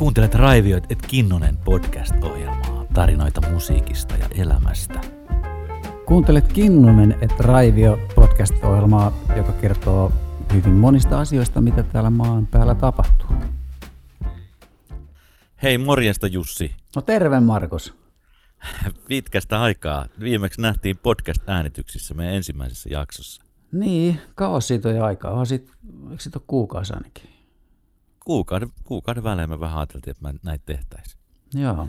Kuuntelet Raivioit et Kinnonen podcast-ohjelmaa, tarinoita musiikista ja elämästä. Kuuntelet Kinnunen et Raivio podcast-ohjelmaa, joka kertoo hyvin monista asioista, mitä täällä maan päällä tapahtuu. Hei, morjesta Jussi. No terve Markus. Pitkästä aikaa. Viimeksi nähtiin podcast-äänityksissä meidän ensimmäisessä jaksossa. Niin, kauas siitä on jo aikaa. On sit, eikö siitä ole kuukausi ainakin? Kuukauden, kuukauden välein me vähän ajateltiin, että mä näitä tehtäisiin. Joo.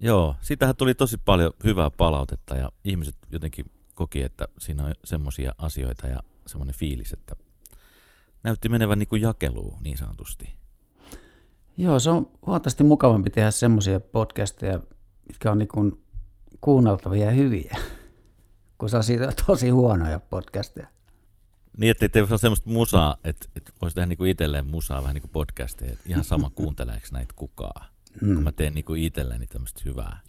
Joo, siitähän tuli tosi paljon hyvää palautetta ja ihmiset jotenkin koki, että siinä on semmoisia asioita ja semmoinen fiilis, että näytti menevän niin kuin jakeluun niin sanotusti. Joo, se on huomattavasti mukavampi tehdä semmoisia podcasteja, mitkä on niin kuin kuunneltavia ja hyviä, kun saa siitä tosi huonoja podcasteja. Niin, että ei ole semmoista musaa, että, että voisi tehdä niin kuin itselleen musaa vähän niin kuin podcasteja, että ihan sama kuunteleeko näitä kukaan, mm. kun mä teen niin kuin itselleni tämmöistä hyvää.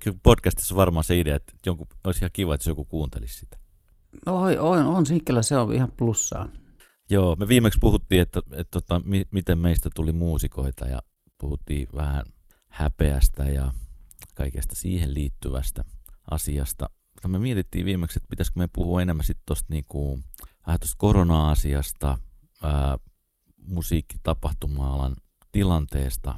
Kyllä podcastissa on varmaan se idea, että jonkun, olisi ihan kiva, että joku kuuntelisi sitä. No, on, on sinkellä se on ihan plussaa. Joo, me viimeksi puhuttiin, että, että, että tota, mi, miten meistä tuli muusikoita ja puhuttiin vähän häpeästä ja kaikesta siihen liittyvästä asiasta. Mutta me mietittiin viimeksi, että pitäisikö me puhua enemmän sitten tuosta niinku, vähän tuosta korona-asiasta, musiikkitapahtuma-alan tilanteesta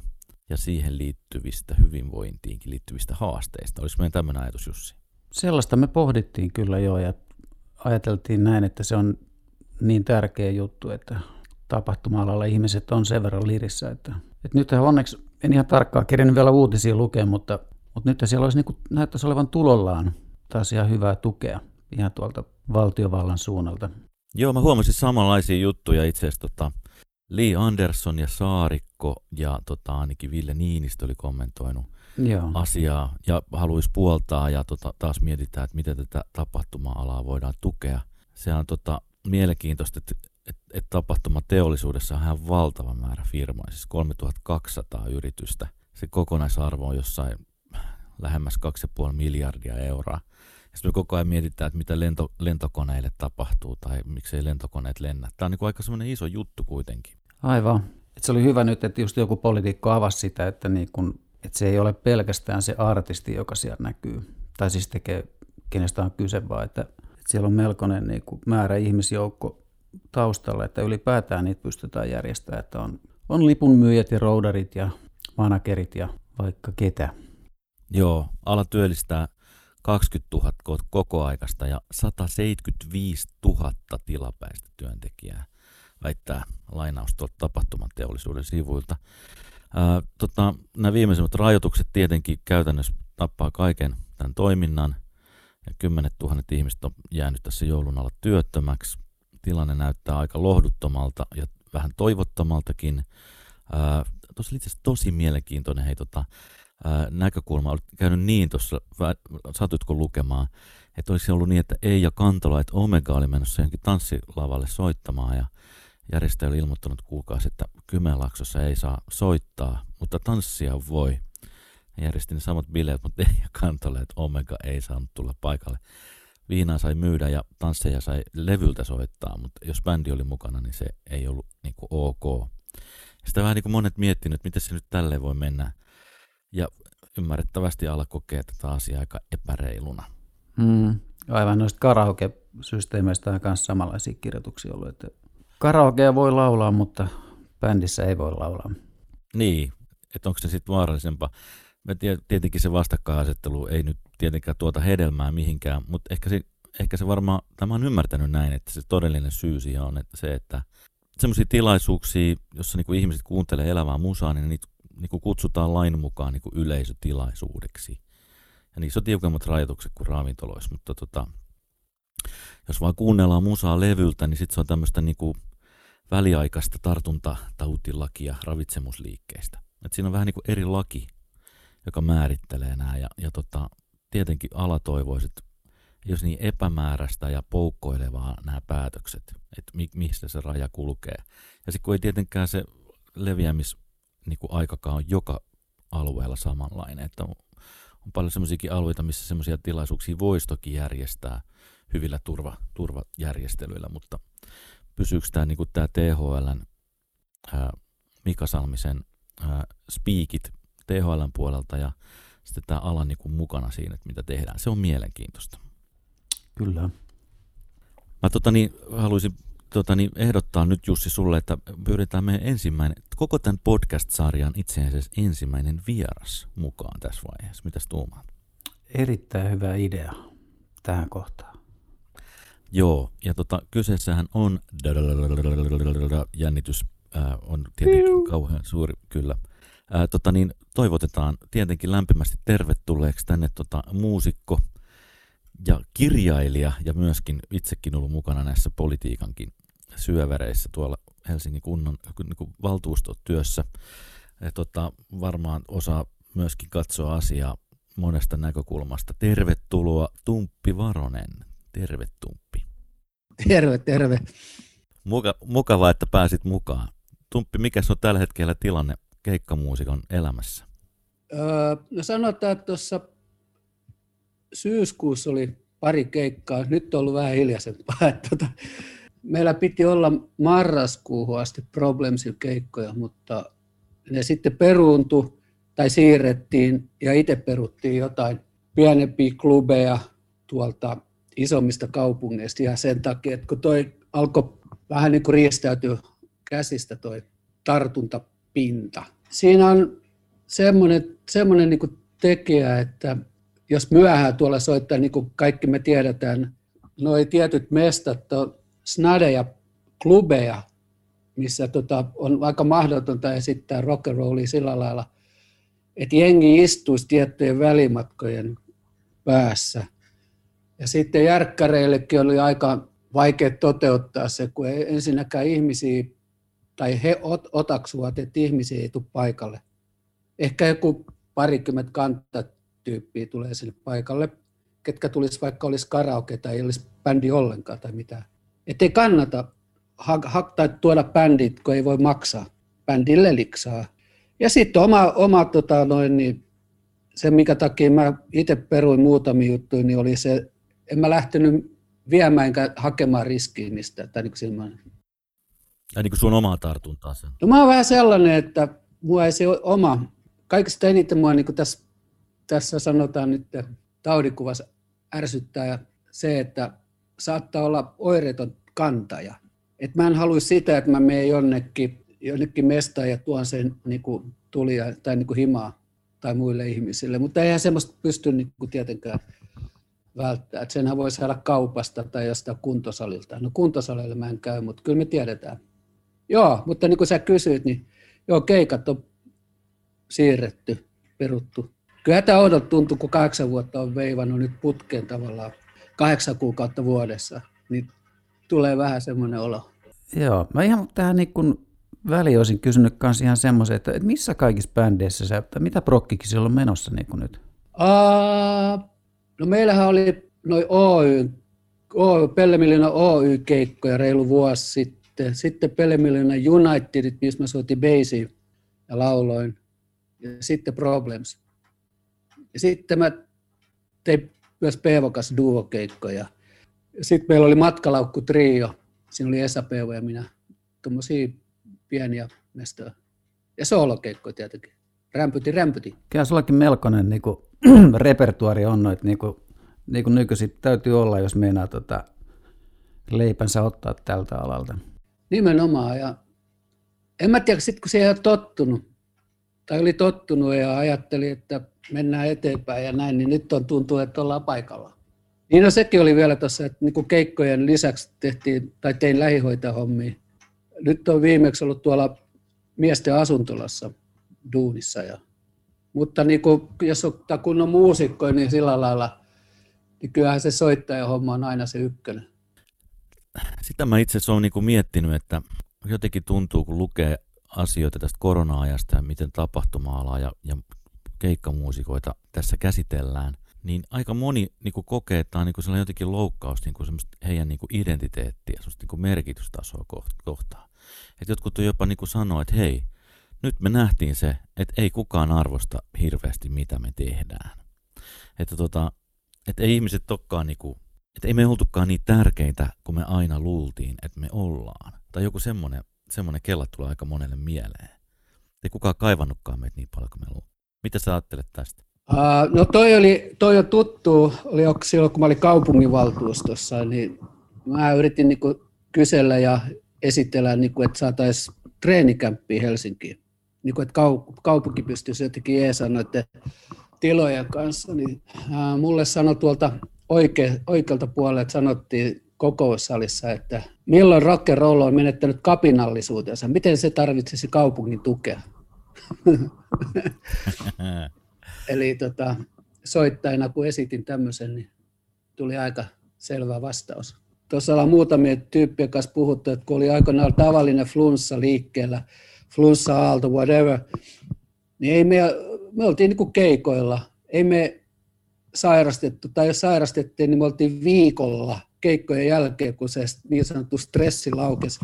ja siihen liittyvistä hyvinvointiinkin liittyvistä haasteista. Olisi meidän tämmöinen ajatus, Jussi? Sellaista me pohdittiin kyllä jo ja ajateltiin näin, että se on niin tärkeä juttu, että tapahtuma-alalla ihmiset on sen verran lirissä, että, että nyt onneksi en ihan tarkkaan kerennyt vielä uutisia lukea, mutta, mutta nyt siellä olisi niin kuin, näyttäisi olevan tulollaan taas ihan hyvää tukea ihan tuolta valtiovallan suunnalta. Joo, mä huomasin samanlaisia juttuja itse asiassa. Tota, Lee Anderson ja Saarikko ja tota, ainakin Ville Niinistö oli kommentoinut Joo. asiaa ja haluaisi puoltaa ja tota, taas mietitään, että miten tätä tapahtuma-alaa voidaan tukea. Se on tota, mielenkiintoista, että, että, että tapahtumateollisuudessa on ihan valtava määrä firmoja, siis 3200 yritystä. Se kokonaisarvo on jossain lähemmäs 2,5 miljardia euroa. Sitten me koko ajan mietitään, että mitä lento, lentokoneille tapahtuu tai miksei lentokoneet lennä. Tämä on niin aika semmoinen iso juttu kuitenkin. Aivan. Et se oli hyvä nyt, että just joku poliitikko avasi sitä, että, niin kun, että se ei ole pelkästään se artisti, joka siellä näkyy. Tai siis tekee, kenestä on kyse, vaan että, että siellä on melkoinen niin kuin määrä ihmisjoukko taustalla, että ylipäätään niitä pystytään järjestämään, että on, on lipunmyyjät ja roudarit ja managerit ja vaikka ketä. Joo, ala työllistää 20 000 koko aikasta ja 175 000 tilapäistä työntekijää, väittää lainaus tuolta tapahtumateollisuuden sivuilta. Ää, tota, nämä viimeisimmät rajoitukset tietenkin käytännössä tappaa kaiken tämän toiminnan ja kymmenet tuhannet ihmiset on jäänyt tässä joulun alla työttömäksi. Tilanne näyttää aika lohduttomalta ja vähän toivottomaltakin. Tuossa oli itse asiassa tosi mielenkiintoinen hei, tota, ää, näkökulma oli käynyt niin tuossa, satutko lukemaan, että olisi ollut niin, että ei ja Kantola, että Omega oli menossa johonkin tanssilavalle soittamaan ja järjestäjä oli ilmoittanut kuukausi, että Kymenlaaksossa ei saa soittaa, mutta tanssia voi. Hän ne samat bileet, mutta ei ja Kantola, että Omega ei saanut tulla paikalle. Viinaa sai myydä ja tansseja sai levyltä soittaa, mutta jos bändi oli mukana, niin se ei ollut niin kuin ok. Sitä vähän niin kuin monet miettinyt, että miten se nyt tälleen voi mennä ja ymmärrettävästi ala kokee tätä asiaa aika epäreiluna. Mm, aivan noista karaoke-systeemeistä on myös samanlaisia kirjoituksia ollut, että karaokea voi laulaa, mutta bändissä ei voi laulaa. Niin, että onko se sitten vaarallisempaa. Mä tietenkin se vastakkainasettelu ei nyt tietenkään tuota hedelmää mihinkään, mutta ehkä se, ehkä se varmaan, tämä on ymmärtänyt näin, että se todellinen syy siihen on että se, että semmoisia tilaisuuksia, jossa niinku ihmiset kuuntelee elävää musaa, niin niitä niin kuin kutsutaan lain mukaan niin kuin yleisötilaisuudeksi. Ja niissä on tiukemmat rajoitukset kuin ravintoloissa, mutta tota, jos vaan kuunnellaan musaa levyltä, niin sitten se on tämmöistä niin kuin väliaikaista tartuntatautilakia ravitsemusliikkeistä. Et siinä on vähän niin kuin eri laki, joka määrittelee nämä, ja, ja tota, tietenkin ala toivoisi, että jos niin epämääräistä ja poukkoilevaa nämä päätökset, että mi, mistä se raja kulkee. Ja sitten kun ei tietenkään se leviämis niin kuin aikakaan on joka alueella samanlainen. Että on, on paljon semmoisiakin alueita, missä semmoisia tilaisuuksia voisi toki järjestää hyvillä turva, turvajärjestelyillä, mutta pysyykö tämä, niin tämä THLn ää, Mika Salmisen ää, speakit THLn puolelta ja sitten tämä ala niin kuin mukana siinä, että mitä tehdään. Se on mielenkiintoista. Kyllä. Mä tota niin, haluaisin tota niin, ehdottaa nyt Jussi sulle, että pyydetään meidän ensimmäinen, koko tämän podcast-sarjan itse asiassa ensimmäinen vieras mukaan tässä vaiheessa. Mitäs tuumaat? Erittäin hyvä idea tähän kohtaan. Joo, ja tota, kyseessähän on jännitys ää, on tietenkin kauhean suuri, kyllä. Ää, tota niin, toivotetaan tietenkin lämpimästi tervetulleeksi tänne tota, muusikko ja kirjailija ja myöskin itsekin ollut mukana näissä politiikankin syövereissä tuolla Helsingin kunnan niin valtuustotyössä. Ja tota, varmaan osaa myöskin katsoa asiaa monesta näkökulmasta. Tervetuloa Tumppi Varonen. Terve Tumppi. Terve, terve. Muka, mukavaa, että pääsit mukaan. Tumppi, mikä on tällä hetkellä tilanne keikkamuusikon elämässä? Öö, no sanotaan, että tuossa syyskuussa oli pari keikkaa. Nyt on ollut vähän hiljaisempaa. Että tota, meillä piti olla marraskuuhun asti Problemsil keikkoja, mutta ne sitten peruuntu tai siirrettiin ja itse peruttiin jotain pienempiä klubeja tuolta isommista kaupungeista ihan sen takia, että kun toi alkoi vähän niin kuin riistäytyä käsistä toi tartuntapinta. Siinä on semmoinen, semmoinen niin kuin tekijä, että jos myöhään tuolla soittaa, niin kuin kaikki me tiedetään, nuo tietyt mestat on snadeja, klubeja, missä tota, on aika mahdotonta esittää rock'n'rollia sillä lailla, että jengi istuisi tiettyjen välimatkojen päässä. Ja sitten järkkäreillekin oli aika vaikea toteuttaa se, kun ei ensinnäkään ihmisiä, tai he otaksuvat, että ihmisiä ei tule paikalle. Ehkä joku parikymmentä kantatyyppiä tulee sinne paikalle, ketkä tulisi vaikka olisi karaoke tai ei olisi bändi ollenkaan tai mitään. Että ei kannata ha- tai tuoda bändit, kun ei voi maksaa. Bändille liksaa. Ja sitten oma, oma tota noin, niin se, mikä takia mä itse peruin muutamia juttuja, niin oli se, en mä lähtenyt viemään enkä hakemaan riskiä mistä. Tai niin kuin ja niin kuin sun omaa tartuntaa sen. No mä oon vähän sellainen, että mua ei se oma, kaikista eniten mua niin kuin tässä, tässä sanotaan nyt taudikuvassa ärsyttää se, että saattaa olla oireeton kantaja. Et mä en halua sitä, että mä menen jonnekin, jonnekin mestaan ja tuon sen niin kuin tulia tai niin kuin himaa tai muille ihmisille, mutta eihän semmoista pysty niin kuin tietenkään välttää. Et senhän voi saada kaupasta tai jostain kuntosalilta. No kuntosalille mä en käy, mutta kyllä me tiedetään. Joo, mutta niin kuin sä kysyit, niin joo, keikat on siirretty, peruttu. Kyllä tämä odot tuntuu, kun kahdeksan vuotta on veivannut nyt putkeen tavallaan kahdeksan kuukautta vuodessa, niin tulee vähän semmoinen olo. Joo, mä ihan tähän niin kun väliin olisin kysynyt myös ihan semmoisen, että, että missä kaikissa bändeissä sä, että mitä prokkikin siellä on menossa niin nyt? Uh, no meillähän oli noin Oy, Oy Pellemillinen Oy-keikkoja reilu vuosi sitten. Sitten Pellemillinen United, missä mä soitin basia ja lauloin. Ja sitten Problems. Ja sitten mä tein myös Peevokas duokeikkoja. Sitten meillä oli matkalaukku trio. Siinä oli Esa Peevo ja minä. Tuommoisia pieniä mestoja. Ja soolokeikkoja tietenkin. Rämpyti, rämpyti. Kyllä sullakin melkoinen niin kuin, repertuari on noita niin kuin, niin kuin nykyisin täytyy olla, jos meinaa tota, leipänsä ottaa tältä alalta. Nimenomaan. Ja en mä tiedä, sit kun se ei ole tottunut, tai oli tottunut ja ajatteli, että mennään eteenpäin ja näin, niin nyt on tuntuu, että ollaan paikalla. Niin no sekin oli vielä tuossa, että niin keikkojen lisäksi tehtiin, tai tein lähihoitajahommia. Nyt on viimeksi ollut tuolla miesten asuntolassa duunissa. Ja, mutta niin kuin, jos on kunnon muusikko, niin sillä lailla, niin kyllähän se soittajahomma on aina se ykkönen. Sitä mä itse asiassa olen niin miettinyt, että jotenkin tuntuu, kun lukee asioita tästä korona-ajasta ja miten tapahtuma-alaa ja, ja keikkamuusikoita tässä käsitellään, niin aika moni niin kuin kokee, että tämä on niin kuin jotenkin loukkaus niin kuin heidän niin kuin identiteettiä, semmoista niin kuin merkitystasoa kohtaan. Että jotkut on jopa niin kuin sanoo, että hei, nyt me nähtiin se, että ei kukaan arvosta hirveästi, mitä me tehdään. Että, tota, että ei ihmiset olekaan niin kuin, että ei me oltukaan niin tärkeitä kuin me aina luultiin, että me ollaan. Tai joku semmoinen, semmoinen kella tulee aika monelle mieleen. Ei kukaan kaivannutkaan meitä niin paljon kuin me luulimme. Mitä sä ajattelet tästä? Uh, no toi, oli, toi on tuttu, oli silloin kun mä olin kaupunginvaltuustossa, niin mä yritin niin kuin kysellä ja esitellä, niin kuin, että saataisiin treenikämppiä Helsinkiin. Niin kuin, että kaupunki pystyisi jotenkin jeesaa noiden tilojen kanssa. Niin, uh, mulle sanoi tuolta oike, oikealta puolelta, sanottiin kokoussalissa, että milloin rock and roll on menettänyt kapinallisuutensa, miten se tarvitsisi kaupungin tukea. Eli tota, soittajana kun esitin tämmöisen, niin tuli aika selvä vastaus. Tuossa ollaan muutamia tyyppien kanssa puhuttu, että kun oli aikoinaan tavallinen flunssa liikkeellä, flunssa-aalto, whatever, niin ei me, me oltiin niin kuin keikoilla. Ei me sairastettu, tai jos sairastettiin, niin me oltiin viikolla keikkojen jälkeen, kun se niin sanottu stressi laukesi.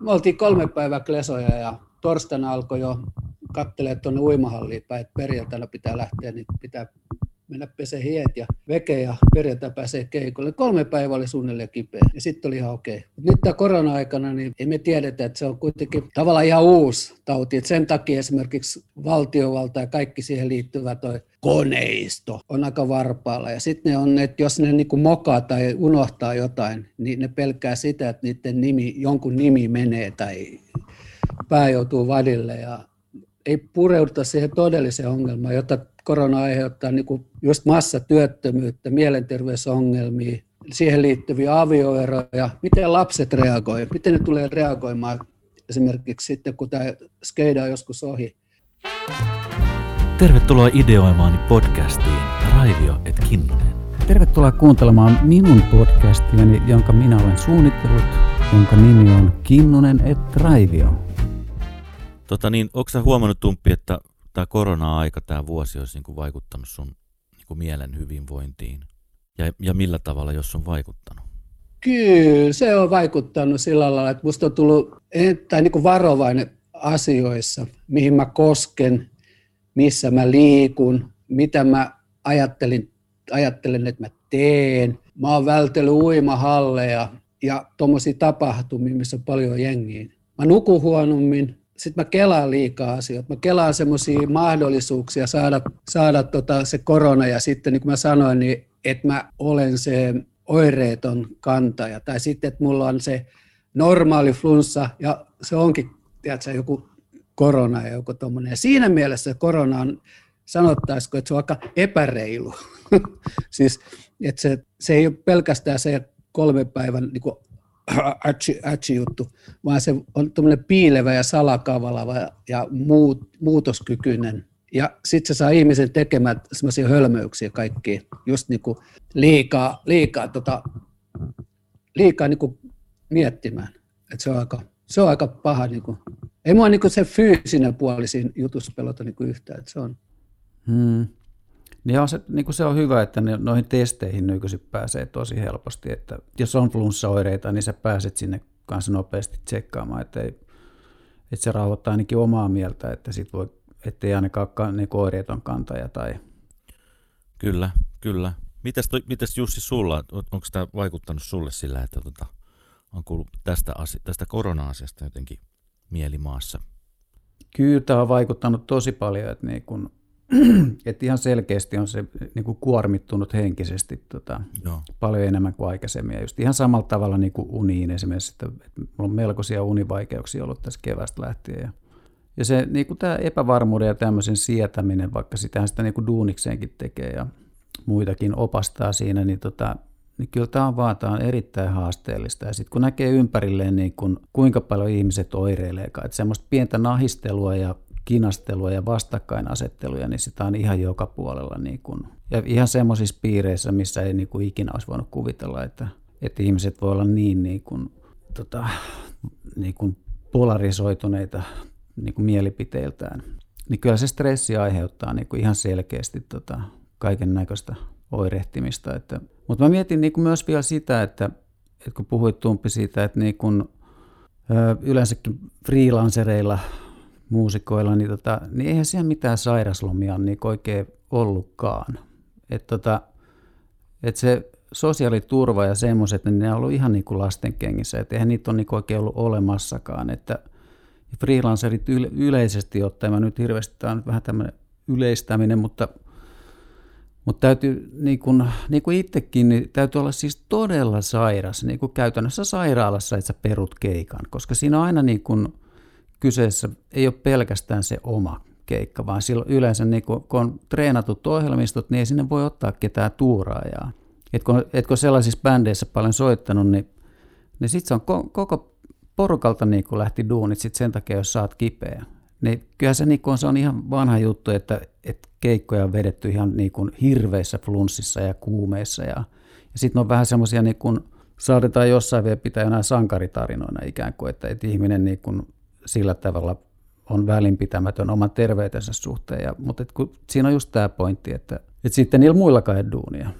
Me oltiin kolme päivää klesoja ja torstaina alkoi jo kattelee tuonne uimahalliin päin, että perjantaina pitää lähteä, niin pitää mennä pesee hiet ja veke ja perjantai pääsee keikolle. Kolme päivää oli suunnilleen kipeä ja sitten oli ihan okei. Okay. Nyt tämä korona-aikana, niin ei me tiedetä, että se on kuitenkin tavallaan ihan uusi tauti. Et sen takia esimerkiksi valtiovalta ja kaikki siihen liittyvä toi koneisto on aika varpaalla. Ja sitten ne on, että jos ne niinku mokaa tai unohtaa jotain, niin ne pelkää sitä, että niiden nimi, jonkun nimi menee tai pää joutuu vadille ja ei pureuduta siihen todelliseen ongelmaan, jota korona aiheuttaa niin kuin just massatyöttömyyttä, mielenterveysongelmia, siihen liittyviä avioeroja, miten lapset reagoivat, miten ne tulee reagoimaan esimerkiksi sitten, kun tämä skeida on joskus ohi. Tervetuloa ideoimaani podcastiin Raivio et Kinnunen. Tervetuloa kuuntelemaan minun podcastiani, jonka minä olen suunnitellut, jonka nimi on Kinnunen et Raivio. Tota niin, onko sä huomannut Tumppi, että tämä korona-aika, tämä vuosi olisi niinku vaikuttanut sun niinku mielen hyvinvointiin? Ja, ja millä tavalla, jos on vaikuttanut? Kyllä, se on vaikuttanut sillä lailla, että musta on tullut tai niin kuin varovainen asioissa, mihin mä kosken, missä mä liikun, mitä mä ajattelin, ajattelen, että mä teen. Mä oon vältellyt uimahalleja ja tuommoisia tapahtumia, missä on paljon jengiä. Mä nukun huonommin, sitten mä kelaan liikaa asioita. Mä kelaan semmoisia mahdollisuuksia saada, saada tota se korona ja sitten niin kuin mä sanoin, niin että mä olen se oireeton kantaja. Tai sitten, että mulla on se normaali flunssa ja se onkin tiedätkö, joku korona ja joku tommoinen. Ja siinä mielessä korona on, sanottaisiko, että se on aika epäreilu. siis, että se, se ei ole pelkästään se kolme päivän niin kuin ätsi-juttu, vaan se on tuommoinen piilevä ja salakavalava ja muut, muutoskykyinen. Ja sitten se saa ihmisen tekemään semmoisia hölmöyksiä kaikki, just niin kuin liikaa, liikaa, tota, liikaa niin kuin miettimään. Et se, on aika, se on aika paha. Niin kuin. Ei mua niin kuin se fyysinen puoli siinä jutussa pelota niin yhtään. Et se on. Hmm. Niin on se, niin kuin se on hyvä, että ne, noihin testeihin nykyisin pääsee tosi helposti, että jos on flunssaoireita, niin sä pääset sinne kanssa nopeasti tsekkaamaan, että, ei, että se rauhoittaa ainakin omaa mieltä, että sit voi, ettei ainakaan niin oireeton kantaja. Tai... Kyllä, kyllä. Mitäs, mitäs Jussi sulla, onko tämä vaikuttanut sulle sillä, että tota, on kuullut tästä, asi- tästä korona-asiasta jotenkin mielimaassa? Kyllä tämä on vaikuttanut tosi paljon, että niin kun että ihan selkeästi on se niin kuin kuormittunut henkisesti tota, no. paljon enemmän kuin aikaisemmin. Ja just ihan samalla tavalla niin kuin uniin esimerkiksi, että, että mulla on melkoisia univaikeuksia ollut tässä kevästä lähtien. Ja, ja se niin kuin tämä epävarmuuden ja tämmöisen sietäminen, vaikka sitähän sitä niin kuin duunikseenkin tekee ja muitakin opastaa siinä, niin, tota, niin kyllä tämä on vaan tämä on erittäin haasteellista. Ja sitten kun näkee ympärilleen, niin kun, kuinka paljon ihmiset oireilee, että semmoista pientä nahistelua ja kinastelua ja vastakkainasetteluja, niin sitä on ihan joka puolella. Niin kuin, ja ihan semmoisissa piireissä, missä ei niin kuin ikinä olisi voinut kuvitella, että, että ihmiset voi olla niin, niin kuin, tota, niin kuin polarisoituneita niin kuin mielipiteiltään. Niin kyllä se stressi aiheuttaa niin kuin ihan selkeästi tota, kaiken näköistä oirehtimista. Että, mutta mä mietin niin kuin myös vielä sitä, että, että kun puhuit Tumppi siitä, että niin kuin, yleensäkin freelancereilla muusikoilla, niin, tota, niin eihän siellä mitään sairaslomia niin oikein ollutkaan. Et tota, et se sosiaaliturva ja semmoiset, niin ne on ollut ihan niin kuin lasten kengissä, että eihän niitä ole niin oikein ollut olemassakaan. Että, freelancerit yle, yleisesti ottaen, mä nyt hirveästi, tämä on vähän tämmöinen yleistäminen, mutta, mutta täytyy, niin kuin, niin kuin itsekin, niin täytyy olla siis todella sairas, niin kuin käytännössä sairaalassa, että sä perut keikan, koska siinä on aina niin kuin kyseessä, ei ole pelkästään se oma keikka, vaan silloin yleensä niin kun, on treenatut ohjelmistot, niin ei sinne voi ottaa ketään tuuraajaa. Et kun, et kun sellaisissa bändeissä paljon soittanut, niin, niin sitten se on ko, koko porukalta niin kun lähti duunit sit sen takia, jos saat kipeä. Niin kyllä se, niin kun, se on ihan vanha juttu, että, että keikkoja on vedetty ihan niin kun hirveissä flunssissa ja kuumeissa. Ja, ja sitten on vähän semmoisia, niin kun saatetaan jossain vielä pitää jonain sankaritarinoina ikään kuin, että, että ihminen niin kun sillä tavalla on välinpitämätön oman terveytensä suhteen. Ja, mutta et kun, siinä on just tämä pointti, että, että sitten niillä muillakaan ei duunia.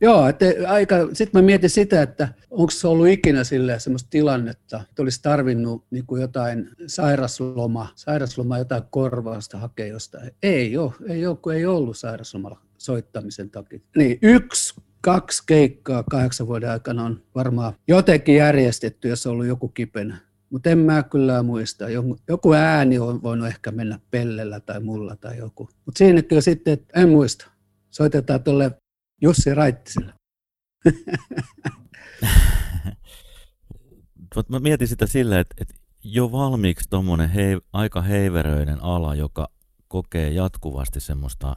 Joo, että aika, sitten mä mietin sitä, että onko se ollut ikinä sille semmoista tilannetta, että olisi tarvinnut niin kuin jotain sairasloma, sairasloma jotain korvausta hakea jostain. Ei ole, ei ole, kun ei ollut sairaslomalla soittamisen takia. Niin yksi, kaksi keikkaa kahdeksan vuoden aikana on varmaan jotenkin järjestetty, jos on ollut joku kipenä. Mutta en mä kyllä muista. Joku ääni on voinut ehkä mennä pellellä tai mulla tai joku. Mutta siinäkin sitten, että en muista. Soitetaan tuolle Jussi Raittiselle. Mä mietin sitä sillä, että, että jo valmiiksi tuommoinen hei, aika heiveröinen ala, joka kokee jatkuvasti semmoista,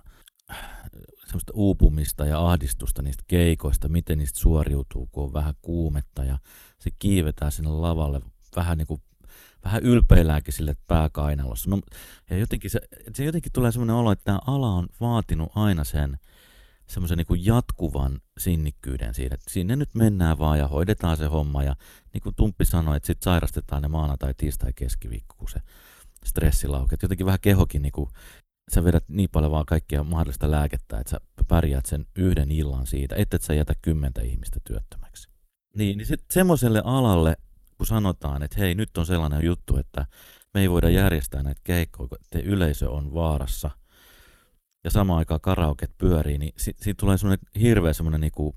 semmoista uupumista ja ahdistusta niistä keikoista, miten niistä suoriutuu, kun on vähän kuumetta ja se kiivetään sinne lavalle vähän niin kuin vähän ylpeilläänkin sille pääkainalossa. No, ja jotenkin se, se jotenkin tulee semmoinen olo, että tämä ala on vaatinut aina sen semmoisen niin jatkuvan sinnikkyyden siitä, että sinne nyt mennään vaan ja hoidetaan se homma. Ja niin kuin Tumppi sanoi, että sitten sairastetaan ne maanantai, tiistai, keskiviikko, kun se stressi laukee. Jotenkin vähän kehokin, niin kuin, sä vedät niin paljon vaan kaikkia mahdollista lääkettä, että sä pärjäät sen yhden illan siitä, että et sä jätä kymmentä ihmistä työttömäksi. Niin, niin sitten semmoiselle alalle kun sanotaan, että hei, nyt on sellainen juttu, että me ei voida järjestää näitä keikkoja, että yleisö on vaarassa ja samaan aikaan karaoket pyörii, niin si- siitä tulee semmoinen hirveä semmoinen, niinku,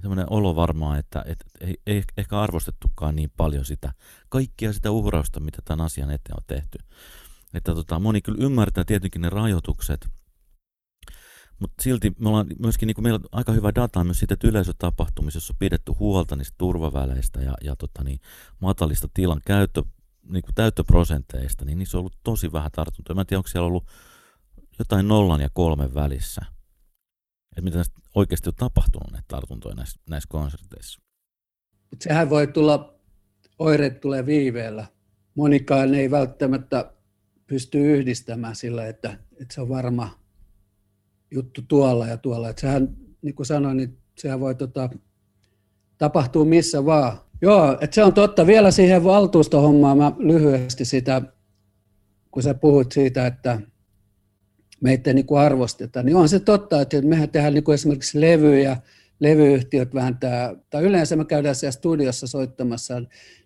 semmoinen olo varmaan, että et, ei, ei ehkä arvostettukaan niin paljon sitä, kaikkia sitä uhrausta, mitä tämän asian eteen on tehty. Että tota, moni kyllä ymmärtää tietenkin ne rajoitukset, mutta silti me ollaan myöskin, niin meillä on aika hyvä data myös siitä, että yleisötapahtumissa, on pidetty huolta niistä turvaväleistä ja, ja tota, niin, matalista tilan käyttö, niin kuin täyttöprosenteista, niin niissä on ollut tosi vähän tartuntoja. Mä en tiedä, onko siellä ollut jotain nollan ja kolmen välissä. Että mitä oikeasti on tapahtunut näitä tartuntoja näissä, näissä konserteissa. Sehän voi tulla, oireet tulee viiveellä. Monikaan ei välttämättä pysty yhdistämään sillä, että, että se on varma juttu tuolla ja tuolla. Että sehän, niin kuin sanoin, niin sehän voi tota, tapahtua missä vaan. Joo, että se on totta. Vielä siihen valtuustohommaan mä lyhyesti sitä, kun sä puhut siitä, että meitä niin kuin arvostetaan, niin on se totta, että mehän tehdään niin kuin esimerkiksi levyjä, levyyhtiöt vääntää, tai yleensä me käydään siellä studiossa soittamassa,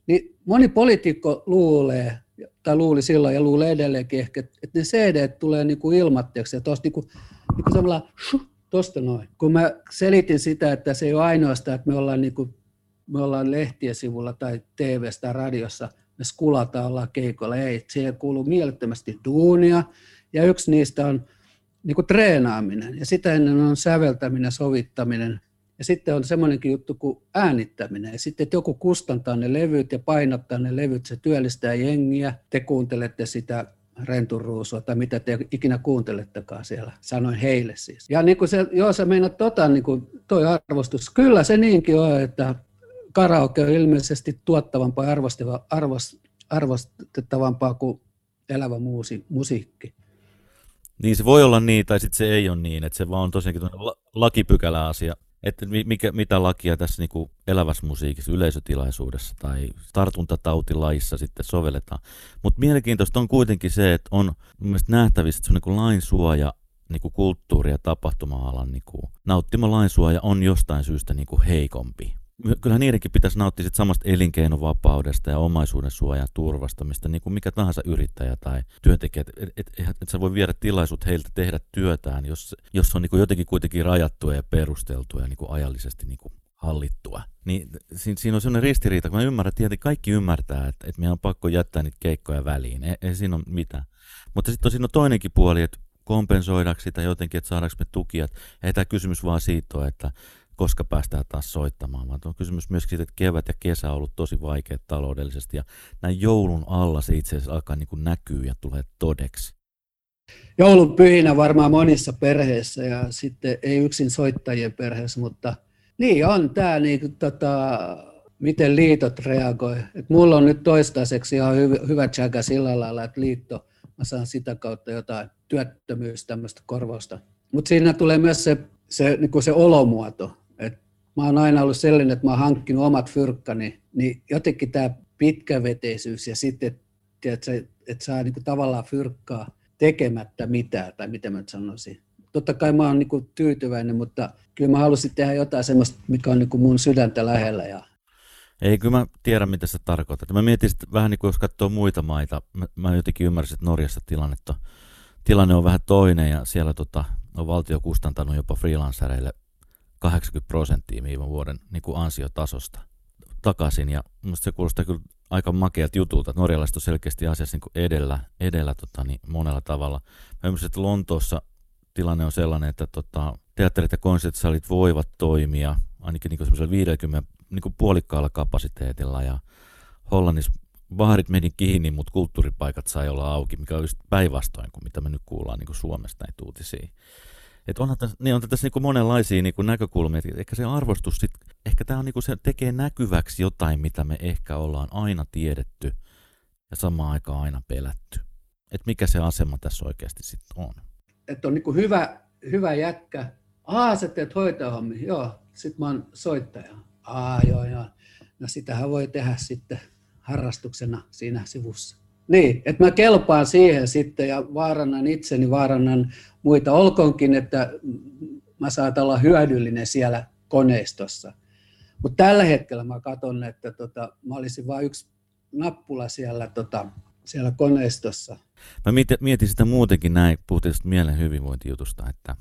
niin moni poliitikko luulee, tai luuli silloin ja luulee edelleenkin ehkä, että ne CD tulee niin kuin ilmatteeksi, ja tuosta niin niin kuin samalla, tuosta noin. Kun mä selitin sitä, että se ei ole ainoastaan, että me ollaan, niin kuin, me ollaan lehtien sivulla tai tv tai radiossa, me skulataan, ollaan keikolla. Ei, siihen kuuluu mielettömästi duunia, ja yksi niistä on niin kuin treenaaminen, ja sitä ennen on säveltäminen, sovittaminen, ja sitten on semmoinenkin juttu kuin äänittäminen. Ja sitten, että joku kustantaa ne levyt ja painottaa ne levyt, se työllistää jengiä. Te kuuntelette sitä renturuusua tai mitä te ikinä kuuntelettekaan siellä. Sanoin heille siis. Ja niin kuin se, joo, sä meinat tota, niin kuin toi arvostus. Kyllä se niinkin on, että karaoke on ilmeisesti tuottavampaa ja arvost, arvostettavampaa kuin elävä muusi, musiikki. Niin se voi olla niin, tai sitten se ei ole niin, että se vaan on tosiaankin lakipykälä asia että mikä, mitä lakia tässä niin kuin elävässä musiikissa, yleisötilaisuudessa tai tartuntatautilaissa sitten sovelletaan. Mutta mielenkiintoista on kuitenkin se, että on mielestäni nähtävissä, niin lainsuoja niin kuin kulttuuri- ja tapahtuma-alan niin kuin nauttima lainsuoja on jostain syystä niin kuin heikompi kyllähän niidenkin pitäisi nauttia sit samasta elinkeinovapaudesta ja omaisuuden suojan turvasta, mistä niin kuin mikä tahansa yrittäjä tai työntekijä, että et, et, et, et sä voi viedä tilaisuut heiltä tehdä työtään, jos, jos on niin kuin jotenkin kuitenkin rajattua ja perusteltua ja niin kuin ajallisesti niin kuin hallittua. Niin siinä on sellainen ristiriita, kun mä ymmärrän, että kaikki ymmärtää, että, että meidän on pakko jättää niitä keikkoja väliin. Ei, ei siinä ole mitään. Mutta sitten on siinä on toinenkin puoli, että kompensoidaanko sitä jotenkin, että saadaanko me tukia. Ei tämä kysymys vaan siitä että koska päästään taas soittamaan, vaan on kysymys myöskin siitä, että kevät ja kesä on ollut tosi vaikeat taloudellisesti ja näin joulun alla se itse asiassa alkaa niin kuin näkyy ja tulee todeksi. Joulun pyhinä varmaan monissa perheissä ja sitten ei yksin soittajien perheessä, mutta niin on tämä, niin tota, miten liitot reagoi. Et mulla on nyt toistaiseksi ihan hyvä, hyvä tsäkä sillä lailla, että liitto, mä saan sitä kautta jotain työttömyys, tämmöistä korvausta. Mutta siinä tulee myös se, se, niin kuin se olomuoto. Et mä oon aina ollut sellainen, että mä oon hankkinut omat fyrkkani, niin jotenkin tämä pitkäveteisyys ja sitten, että että saa niin kuin tavallaan fyrkkaa tekemättä mitään, tai mitä mä nyt sanoisin. Totta kai mä oon niin kuin tyytyväinen, mutta kyllä mä halusin tehdä jotain semmoista, mikä on niin kuin mun sydäntä lähellä. Ja... Ei, kyllä mä tiedän, mitä se tarkoittaa. Mä mietin sitten vähän niin kuin jos katsoo muita maita, mä, mä jotenkin ymmärsin, että Norjassa tilannetta, tilanne on vähän toinen, ja siellä tota, on valtio kustantanut jopa freelancereille 80 prosenttia viime vuoden niin kuin ansiotasosta takaisin, ja musta se kuulostaa kyllä aika makeat jutulta, norjalaiset on selkeästi asiassa niin edellä, edellä tota, niin monella tavalla. Mä ymmärsin, että Lontoossa tilanne on sellainen, että tota, teatterit ja konserttisalit voivat toimia ainakin niin semmoisella 50 niin kuin puolikkaalla kapasiteetilla ja Hollannissa baarit meni kiinni, mutta kulttuuripaikat sai olla auki, mikä on just päinvastoin kuin mitä me nyt kuullaan niin kuin Suomesta näitä uutisia. Et onhan tässä, niin on tässä niin monenlaisia niin näkökulmia. Ehkä se arvostus, sit, ehkä tämä on niin se tekee näkyväksi jotain, mitä me ehkä ollaan aina tiedetty ja samaan aikaan aina pelätty. Että mikä se asema tässä oikeasti sitten on. Että on niin hyvä, hyvä jätkä. Aa, sä teet hoitajahommi. Joo, sit mä oon soittaja. Aa, joo, joo. No sitähän voi tehdä sitten harrastuksena siinä sivussa. Niin, että mä kelpaan siihen sitten ja vaarannan itseni, vaarannan muita. Olkoonkin, että mä saatan olla hyödyllinen siellä koneistossa. Mutta tällä hetkellä mä katson, että tota, mä olisin vain yksi nappula siellä, tota, siellä koneistossa. Mä mietin sitä muutenkin näin, puhuttiin mielen hyvinvointijutusta, että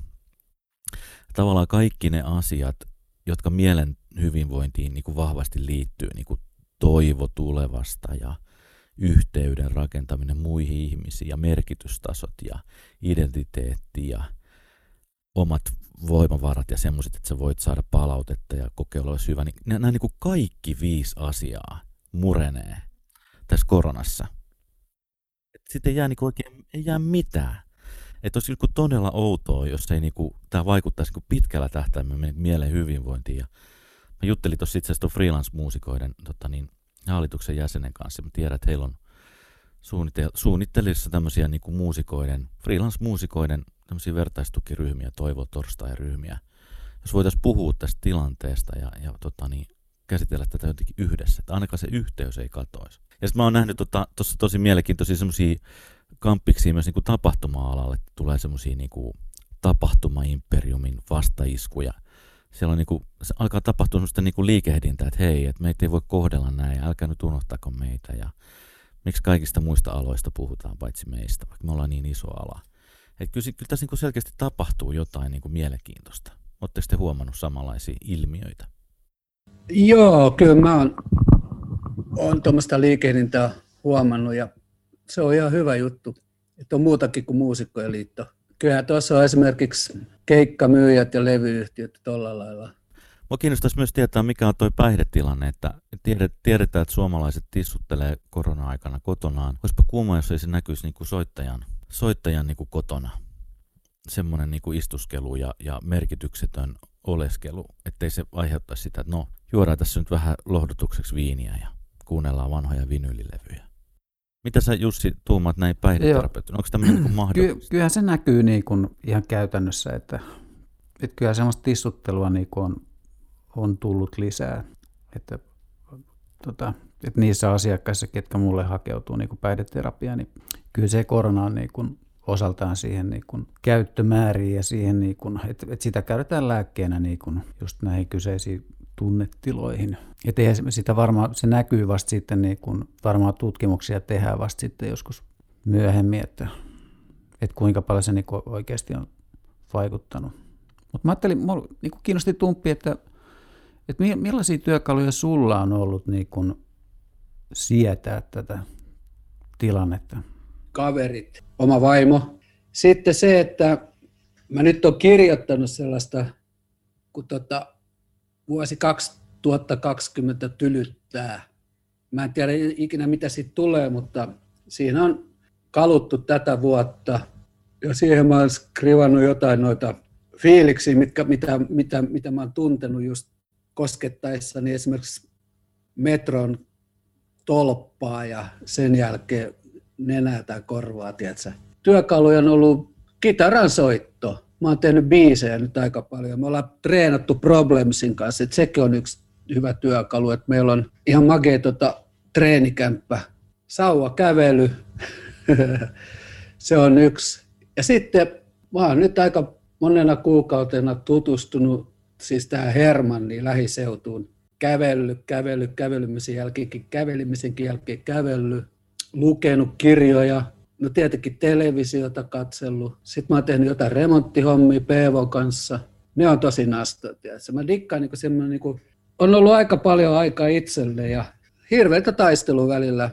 tavallaan kaikki ne asiat, jotka mielen hyvinvointiin niin kuin vahvasti liittyy, niin kuin toivo tulevasta ja yhteyden rakentaminen muihin ihmisiin ja merkitystasot ja identiteetti ja omat voimavarat ja semmoiset, että sä voit saada palautetta ja kokeilla olisi hyvä, niin nämä niin kuin kaikki viisi asiaa murenee tässä koronassa. Sitten ei jää niin oikein ei jää mitään. Että olisi niin todella outoa, jos ei niin kuin, tämä vaikuttaisi niin pitkällä tähtäimellä mielen hyvinvointiin. Ja mä juttelin tuossa itse asiassa freelance-muusikoiden tota niin, hallituksen jäsenen kanssa. Mä tiedän, että heillä on suunnittelissa tämmöisiä niin kuin muusikoiden, freelance-muusikoiden tämmöisiä vertaistukiryhmiä, toivo torstai-ryhmiä. Jos voitaisiin puhua tästä tilanteesta ja, ja tota niin, käsitellä tätä jotenkin yhdessä, että ainakaan se yhteys ei katoisi. Ja sitten mä oon nähnyt tuossa tota, tosi mielenkiintoisia semmoisia kamppiksia myös niin kuin tapahtuma-alalle. Tulee semmoisia niin kuin tapahtuma-imperiumin vastaiskuja – siellä on niin kuin, se alkaa tapahtua sellaista niin liikehdintää, että hei, että meitä ei voi kohdella näin, älkää nyt unohtako meitä ja miksi kaikista muista aloista puhutaan paitsi meistä, vaikka me ollaan niin iso ala. Että kyllä, kyllä tässä niin selkeästi tapahtuu jotain niin mielenkiintoista. Oletteko te huomannut samanlaisia ilmiöitä? Joo, kyllä mä oon, oon tuommoista liikehdintää huomannut ja se on ihan hyvä juttu. Että on muutakin kuin muusikkojen liitto Kyllähän tuossa on esimerkiksi keikkamyyjät ja levyyhtiöt tuolla lailla. Mua kiinnostaisi myös tietää, mikä on tuo päihdetilanne, että tiedetään, että suomalaiset tissuttelee korona-aikana kotonaan. Olisipa kuuma, jos ei se näkyisi niin kuin soittajan, soittajan niin kuin kotona. Semmoinen niin kuin istuskelu ja, ja merkityksetön oleskelu, ettei se aiheuttaisi sitä, että no, juodaan tässä nyt vähän lohdutukseksi viiniä ja kuunnellaan vanhoja vinylilevyjä. Mitä sä Jussi tuumat näin päihdeterapeutin? Onko tämmöinen niin mahdollista? Ky- kyllähän se näkyy niin kuin ihan käytännössä, että, että kyllä semmoista tissuttelua niin kuin on, on tullut lisää. Että, tota, että niissä asiakkaissa, ketkä mulle hakeutuu niin kuin päihdeterapiaan, niin kyllä se korona on niin kuin osaltaan siihen niin kuin käyttömääriin ja siihen, niin kuin, että, että sitä käytetään lääkkeenä niin kuin just näihin kyseisiin tunnetiloihin. Että eihän sitä varmaan, se näkyy vasta sitten, niin kun varmaan tutkimuksia tehdään vasta sitten joskus myöhemmin, että, että kuinka paljon se niin oikeasti on vaikuttanut. Mutta mä ajattelin, mulla niin kiinnosti tumppi, että, Et millaisia työkaluja sulla on ollut niin kun sietää tätä tilannetta? Kaverit, oma vaimo. Sitten se, että mä nyt olen kirjoittanut sellaista, kun tota, vuosi 2020 tylyttää. Mä en tiedä ikinä mitä siitä tulee, mutta siinä on kaluttu tätä vuotta. Ja siihen mä olen skrivannut jotain noita fiiliksiä, mitkä, mitä, mitä, mitä mä oon tuntenut just koskettaessani esimerkiksi metron tolppaa ja sen jälkeen nenää tai korvaa, tiedätkö? Työkaluja on ollut kitaran soitto. Mä oon tehnyt biisejä nyt aika paljon. Me ollaan treenattu Problemsin kanssa, että sekin on yksi hyvä työkalu, että meillä on ihan magea tota, treenikämppä. Sauva kävely, se on yksi. Ja sitten mä oon nyt aika monena kuukautena tutustunut siis tähän Hermanniin lähiseutuun. Kävellyt, kävellyt, kävelymisen jälkeen, kävelimisenkin jälkeen kävellyt, lukenut kirjoja, no tietenkin televisiota katsellut. Sitten mä oon tehnyt jotain remonttihommia PV kanssa. Ne on tosi nastat. Mä dikkaan niin semmoinen, niin on ollut aika paljon aikaa itselle ja hirveätä taistelua välillä.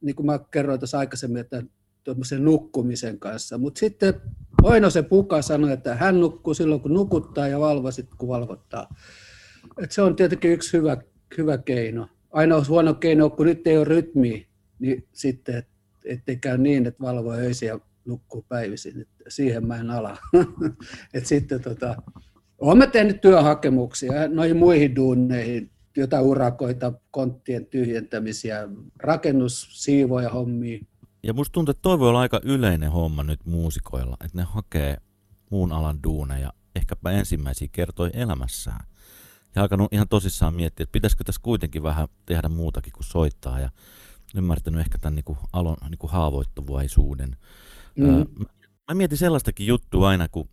Niin kuin mä kerroin tuossa aikaisemmin, että tuommoisen nukkumisen kanssa. Mutta sitten Oino se Puka sanoi, että hän nukkuu silloin, kun nukuttaa ja valvo sitten, kun valvottaa. Et se on tietenkin yksi hyvä, hyvä keino. Ainoa huono keino, kun nyt ei ole rytmiä, niin sitten, ettei käy niin, että valvoo öisin ja nukkuu päivisin. Et siihen mä en ala. Et sitten tota, olen tehnyt työhakemuksia noihin muihin duuneihin, jotain urakoita, konttien tyhjentämisiä, rakennus, siivoja hommia, ja musta tuntuu, että toi voi olla aika yleinen homma nyt muusikoilla, että ne hakee muun alan duuneja ehkäpä ensimmäisiä kertoja elämässään. Ja alkanut ihan tosissaan miettiä, että pitäisikö tässä kuitenkin vähän tehdä muutakin kuin soittaa ja ymmärtänyt ehkä tämän niin kuin alon niin kuin haavoittuvaisuuden. Mm. Mä mietin sellaistakin juttua aina, kun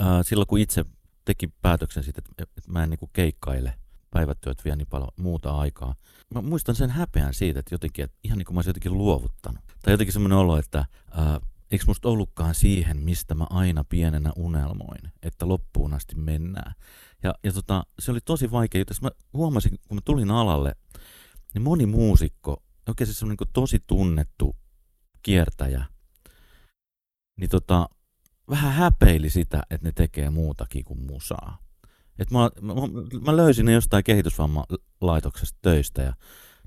äh, silloin kun itse teki päätöksen siitä, että, että mä en niin kuin keikkaile – päivätyöt vie niin paljon muuta aikaa. Mä muistan sen häpeän siitä, että jotenkin, että ihan niin kuin mä olisin jotenkin luovuttanut. Tai jotenkin semmoinen olo, että ää, eikö musta ollutkaan siihen, mistä mä aina pienenä unelmoin, että loppuun asti mennään. Ja, ja tota, se oli tosi vaikea juttu. Mä huomasin, kun mä tulin alalle, niin moni muusikko, oikein se on niin tosi tunnettu kiertäjä, niin tota, vähän häpeili sitä, että ne tekee muutakin kuin musaa. Et mä, mä, mä löysin ne jostain kehitysvammalaitoksesta töistä ja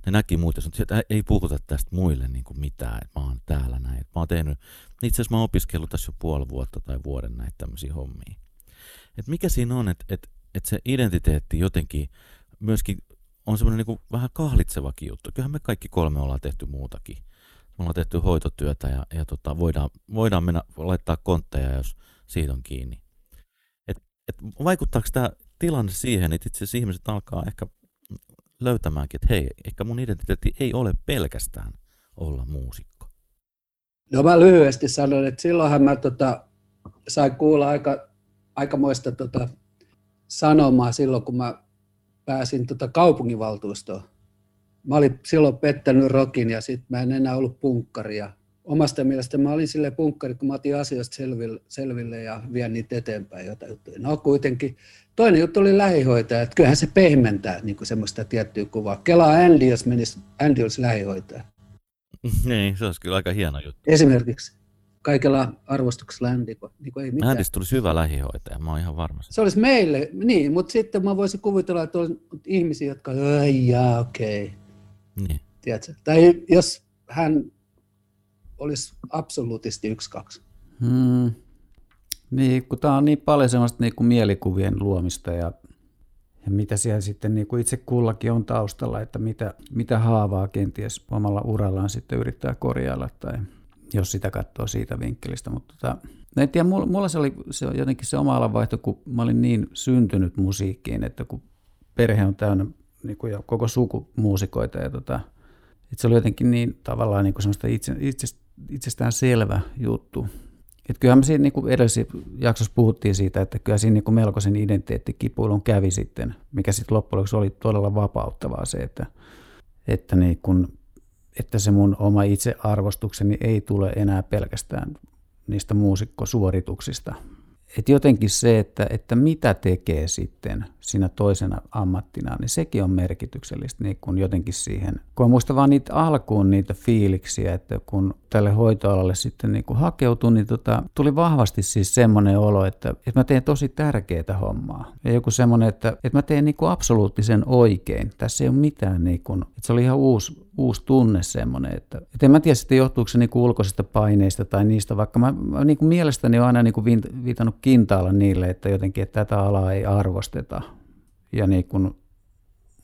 ne näki muut ja sanoi, että ei puhuta tästä muille niin kuin mitään, että mä oon täällä näin. Mä oon tehnyt, itse asiassa mä oon opiskellut tässä jo puoli vuotta tai vuoden näitä tämmöisiä hommia. Et mikä siinä on, että et, et se identiteetti jotenkin myöskin on semmoinen niin vähän kahlitsevakin juttu. Kyllähän me kaikki kolme ollaan tehty muutakin. Me ollaan tehty hoitotyötä ja, ja tota, voidaan, voidaan mennä laittaa kontteja, jos siitä on kiinni että vaikuttaako tämä tilanne siihen, että itse asiassa ihmiset alkaa ehkä löytämäänkin, että hei, ehkä mun identiteetti ei ole pelkästään olla muusikko? No mä lyhyesti sanon, että silloinhan mä tota, sain kuulla aika, aikamoista tota, sanomaa silloin, kun mä pääsin tota kaupunginvaltuustoon. Mä olin silloin pettänyt rokin ja sitten mä en enää ollut punkkari. Ja omasta mielestä mä olin sille punkkari, kun mä otin asioista selville, selville ja vien niitä eteenpäin jotain juttuja. No kuitenkin. Toinen juttu oli lähihoitaja, että kyllähän se pehmentää niin kuin semmoista tiettyä kuvaa. Kelaa Andy, jos menisi, Andy olisi lähihoitaja. Niin, se olisi kyllä aika hieno juttu. Esimerkiksi kaikella arvostuksella Andy, niin kuin ei mitään. Andystä tulisi hyvä lähihoitaja, mä oon ihan varma. Se olisi meille, niin, mutta sitten mä voisin kuvitella, että on ihmisiä, jotka, ai jaa, okei. Okay. Niin. Tiedätkö? Tai jos hän olisi absoluutisti yksi, kaksi. Hmm. Niin, kun tämä on niin paljon semmoista niin kuin mielikuvien luomista ja, ja mitä siellä sitten niin kuin itse kullakin on taustalla, että mitä, mitä haavaa kenties omalla urallaan sitten yrittää korjailla tai jos sitä katsoo siitä vinkkelistä. Mutta tota, no en tiedä, mulla, mulla se oli se jotenkin se oma alanvaihto, kun mä olin niin syntynyt musiikkiin, että kun perhe on täynnä niin kuin jo koko suku muusikoita ja tota, että se oli jotenkin niin tavallaan niin kuin semmoista itse, itse, itsestään selvä juttu. Että kyllähän me siinä niin kuin edellisessä jaksossa puhuttiin siitä, että kyllä siinä niin kuin melkoisen identiteettikipuilun kävi sitten, mikä sitten loppujen lopuksi oli todella vapauttavaa se, että, että, niin kuin, että se mun oma itsearvostukseni ei tule enää pelkästään niistä muusikkosuorituksista. että jotenkin se, että, että mitä tekee sitten siinä toisena ammattina, niin sekin on merkityksellistä niin kun jotenkin siihen. Kun muistan vaan niitä alkuun niitä fiiliksiä, että kun tälle hoitoalalle sitten niin kuin hakeutui, niin tota, tuli vahvasti siis semmoinen olo, että, että mä teen tosi tärkeää hommaa. Ja joku semmoinen, että, että mä teen niin absoluuttisen oikein. Tässä ei ole mitään, niin kuin, että se oli ihan uusi, uusi tunne semmoinen, että, että en mä tiedä sitten johtuuko se niin kuin ulkoisista paineista tai niistä, vaikka mä, mä niin kuin mielestäni olen aina niin kuin viitannut kintaalla niille, että jotenkin että tätä alaa ei arvosteta. Ja niin kuin,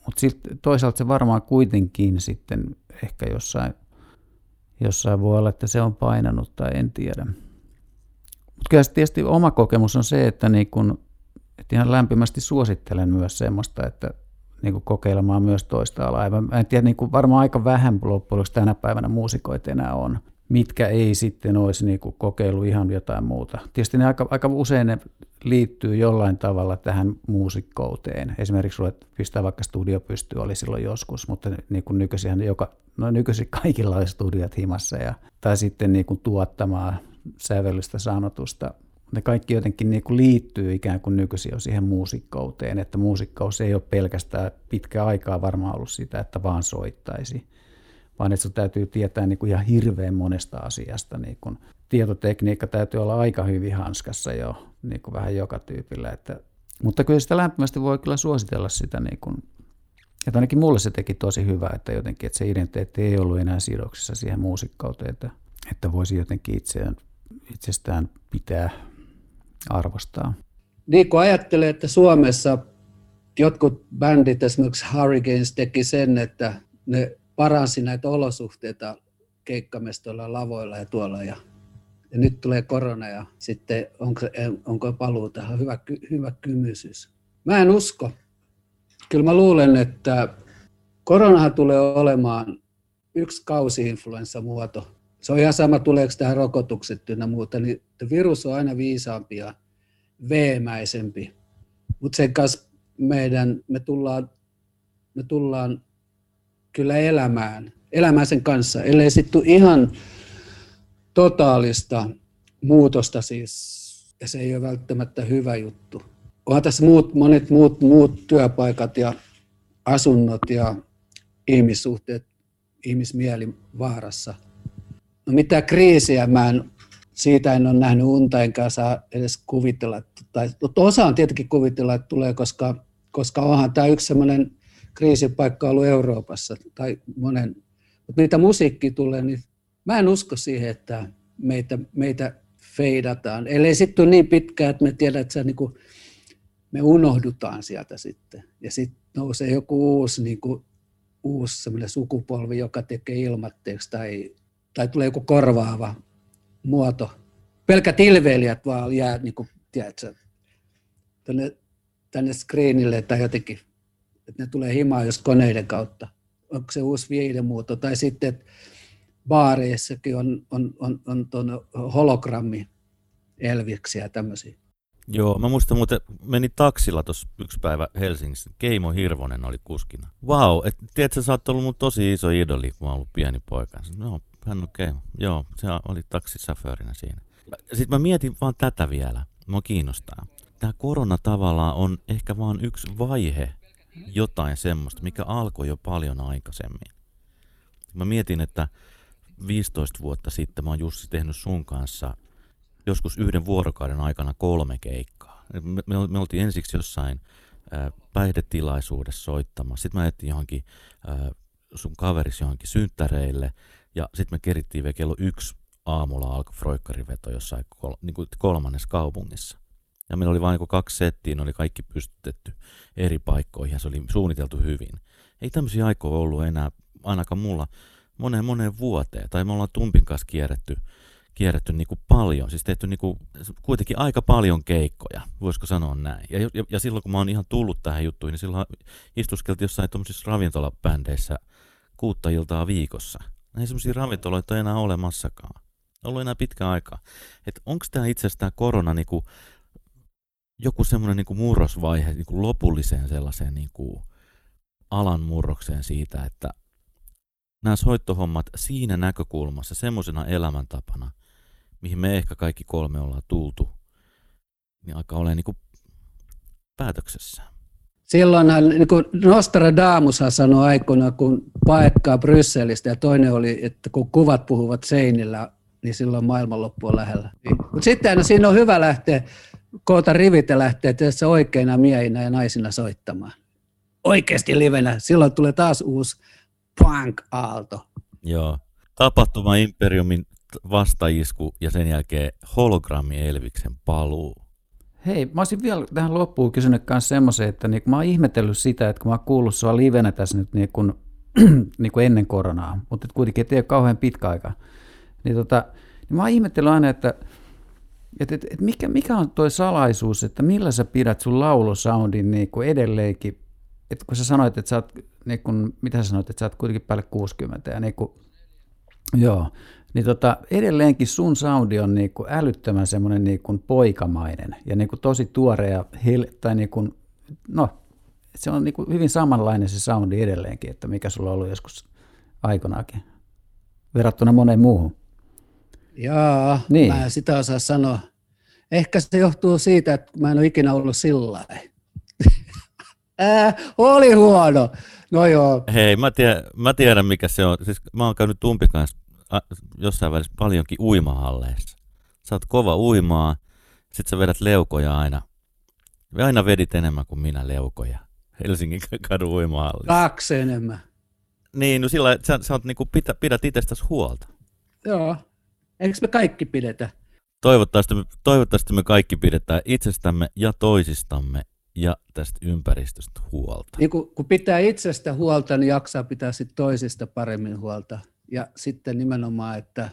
mutta toisaalta se varmaan kuitenkin sitten ehkä jossain, jossain voi olla, että se on painanut tai en tiedä. Mutta kyllä tietysti oma kokemus on se, että, niin kun, että ihan lämpimästi suosittelen myös semmoista, että niin kuin kokeilemaan myös toista alaa. Mä en tiedä, niin kuin varmaan aika vähän loppujen tänä päivänä muusikoita enää on mitkä ei sitten olisi niin kuin kokeillut ihan jotain muuta. Tietysti ne aika, aika usein ne liittyy jollain tavalla tähän muusikkouteen. Esimerkiksi sulle pistää vaikka studio pystyy, oli silloin joskus, mutta niin kuin nykyisin, joka, no nykyisin kaikilla on studiot himassa, ja, tai sitten niin kuin tuottamaan sävellystä sanotusta. Ne kaikki jotenkin niin kuin liittyy ikään kuin nykyisin jo siihen muusikkouteen, että muusikkous ei ole pelkästään pitkä aikaa varmaan ollut sitä, että vaan soittaisi vaan että sun täytyy tietää niin kuin ihan hirveän monesta asiasta. Niin kuin tietotekniikka täytyy olla aika hyvin hanskassa jo niin kuin vähän joka tyypillä. Että, mutta kyllä sitä lämpimästi voi kyllä suositella sitä, niin kuin, että ainakin mulle se teki tosi hyvää, että jotenkin että se identiteetti ei ollut enää sidoksissa siihen muusikkauteen, että, että voisi jotenkin itseään, itsestään pitää arvostaa. Niin kun ajattelee, että Suomessa jotkut bändit, esimerkiksi Hurricanes, teki sen, että ne paransi näitä olosuhteita keikkamestoilla, lavoilla ja tuolla. Ja, ja nyt tulee korona ja sitten onko, onko paluu tähän hyvä, hyvä kymysys. Mä en usko. Kyllä mä luulen, että koronahan tulee olemaan yksi kausi-influenssamuoto. Se on ihan sama, tuleeko tähän rokotukset ynnä muuta, niin virus on aina viisaampi ja veemäisempi. Mutta sen kanssa meidän, me tullaan, me tullaan kyllä elämään, elämään sen kanssa, ellei sitten ihan totaalista muutosta siis, ja se ei ole välttämättä hyvä juttu. Onhan tässä muut, monet muut, muut työpaikat ja asunnot ja ihmissuhteet, ihmismieli vaarassa. No mitä kriisiä mä en, siitä en ole nähnyt unta enkä saa edes kuvitella, tai osaan tietenkin kuvitella, että tulee, koska, koska onhan tämä yksi sellainen kriisipaikka ollut Euroopassa tai monen. Mutta mitä musiikki tulee, niin mä en usko siihen, että meitä, meitä feidataan. Ellei sitten niin pitkään, että me tiedät, että se, niin kuin, me unohdutaan sieltä sitten. Ja sitten nousee joku uusi, niin kuin, uusi sukupolvi, joka tekee ilmatteeksi tai, tai tulee joku korvaava muoto. Pelkät ilveilijät vaan jää, niin kuin, tiedätkö, tänne, tänne screenille tai jotenkin että ne tulee himaan just koneiden kautta. Onko se uusi viihdemuoto? Tai sitten, että baareissakin on, on, on, on tuon hologrammi elviksiä ja tämmöisiä. Joo, mä muistan muuten, meni taksilla tuossa yksi päivä Helsingissä. Keimo Hirvonen oli kuskina. Vau, wow, että tiedätkö, sä oot ollut mun tosi iso idoli, kun mä oon ollut pieni poika. No, hän on Keimo. Joo, se oli taksisaföörinä siinä. Sitten mä mietin vaan tätä vielä. Mua kiinnostaa. Tämä korona tavallaan on ehkä vaan yksi vaihe jotain semmoista, mikä alkoi jo paljon aikaisemmin. Mä mietin, että 15 vuotta sitten mä oon Jussi tehnyt sun kanssa joskus yhden vuorokauden aikana kolme keikkaa. Me, me, me oltiin ensiksi jossain ää, päihdetilaisuudessa soittamassa. Sitten mä etsin johonkin ää, sun kaverisi johonkin synttäreille ja sitten me kerittiin vielä kello yksi aamulla alkoi Froikkariveto jossain kol, niin kuin kolmannessa kaupungissa. Ja meillä oli vain niin kaksi settiä, ne oli kaikki pystytetty eri paikkoihin ja se oli suunniteltu hyvin. Ei tämmöisiä aikoja ollut enää ainakaan mulla moneen moneen vuoteen. Tai me ollaan Tumpin kanssa kierretty, kierretty niin kuin paljon, siis tehty niin kuin, kuitenkin aika paljon keikkoja, voisiko sanoa näin. Ja, ja, ja silloin kun mä oon ihan tullut tähän juttuun, niin silloin istuskeltiin jossain tuommoisissa ravintolabändeissä kuutta iltaa viikossa. Ei semmoisia ravintoloita enää olemassakaan. Ollut enää pitkä aikaa. Että onko tämä itse asiassa tämä korona niin kuin joku semmoinen niin murrosvaihe niin kuin lopulliseen sellaiseen niin kuin alan murrokseen siitä, että nämä soittohommat siinä näkökulmassa, semmoisena elämäntapana, mihin me ehkä kaikki kolme ollaan tultu, niin alkaa olemaan niin kuin päätöksessä. Silloinhan niin kuin Nostradamus sanoi aikoina, kun paetkaa Brysselistä ja toinen oli, että kun kuvat puhuvat seinillä, niin silloin maailmanloppu on lähellä. Mutta sitten no, siinä on hyvä lähteä, koota rivit ja lähteä tässä oikeina miehinä ja naisina soittamaan. Oikeasti livenä. Silloin tulee taas uusi punk-aalto. Joo. Tapahtuma Imperiumin vastaisku ja sen jälkeen hologrammi Elviksen paluu. Hei, mä olisin vielä tähän loppuun kysynyt myös semmoisen, että niin, mä oon ihmetellyt sitä, että kun mä oon kuullut sua livenä tässä nyt niin kuin, niin kuin ennen koronaa, mutta kuitenkin et ei ole kauhean pitkä aika, niin, tota, niin mä oon ihmetellyt aina, että et, et, et mikä, mikä on tuo salaisuus, että millä sä pidät sun laulusoundin niin kuin edelleenkin, että kun sä sanoit, että sä oot, niin kuin, mitä sä sanoit, että sä oot kuitenkin päälle 60 ja niin kuin, joo, niin tota, edelleenkin sun soundi on niin kuin älyttömän semmoinen niin kuin poikamainen ja niin kuin tosi tuore ja hel, tai niin kuin, no, se on niin kuin hyvin samanlainen se soundi edelleenkin, että mikä sulla on ollut joskus aikanaakin verrattuna moneen muuhun. Jaa, niin. mä en sitä osaa sanoa. Ehkä se johtuu siitä, että mä en ole ikinä ollut sillä äh, oli huono. No joo. Hei, mä tiedän, mä tiedän mikä se on. Siis mä oon käynyt Tumpi kanssa jossain välissä paljonkin uimahalleissa. Sä oot kova uimaa, sit sä vedät leukoja aina. Ja aina vedit enemmän kuin minä leukoja. Helsingin kadun uimahallissa. Kaksi enemmän. Niin, no sillä sä, sä oot niinku pitä, pidät itsestäsi huolta. Joo. Eikö me kaikki pidetä? Toivottavasti me, toivottavasti me kaikki pidetään itsestämme ja toisistamme ja tästä ympäristöstä huolta. Niin kun, kun pitää itsestä huolta, niin jaksaa pitää sit toisista paremmin huolta. Ja sitten nimenomaan, että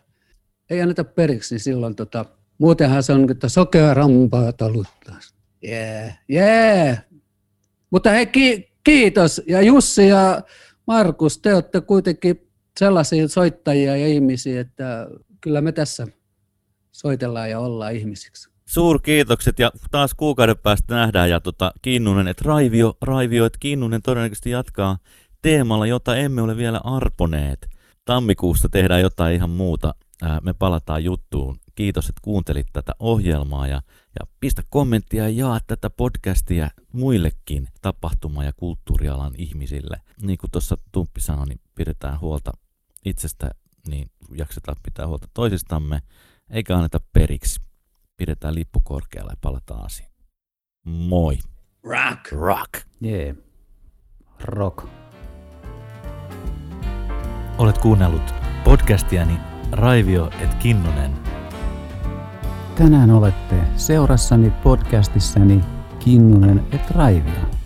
ei anneta periksi, niin silloin tota, muutenhan se on, että sokea rampaa taluttaa. Yeah, yeah. Mutta hei, ki- kiitos. Ja Jussi ja Markus, te olette kuitenkin sellaisia soittajia ja ihmisiä, että kyllä me tässä soitellaan ja ollaan ihmisiksi. Suurkiitokset ja taas kuukauden päästä nähdään ja tota, Kinnunen, että Raivio, Raivio, että Kinnunen todennäköisesti jatkaa teemalla, jota emme ole vielä arponeet. Tammikuussa tehdään jotain ihan muuta. Ää, me palataan juttuun. Kiitos, että kuuntelit tätä ohjelmaa ja, ja pistä kommenttia ja jaa tätä podcastia muillekin tapahtuma- ja kulttuurialan ihmisille. Niin kuin tuossa Tumppi sanoi, niin pidetään huolta itsestä, niin jaksetaan pitää huolta toisistamme, eikä anneta periksi. Pidetään lippu korkealla ja palataan asiaan. Moi. Rock. Rock. Yeah. Rock. Olet kuunnellut podcastiani Raivio et Kinnunen. Tänään olette seurassani podcastissani Kinnunen et Raivio.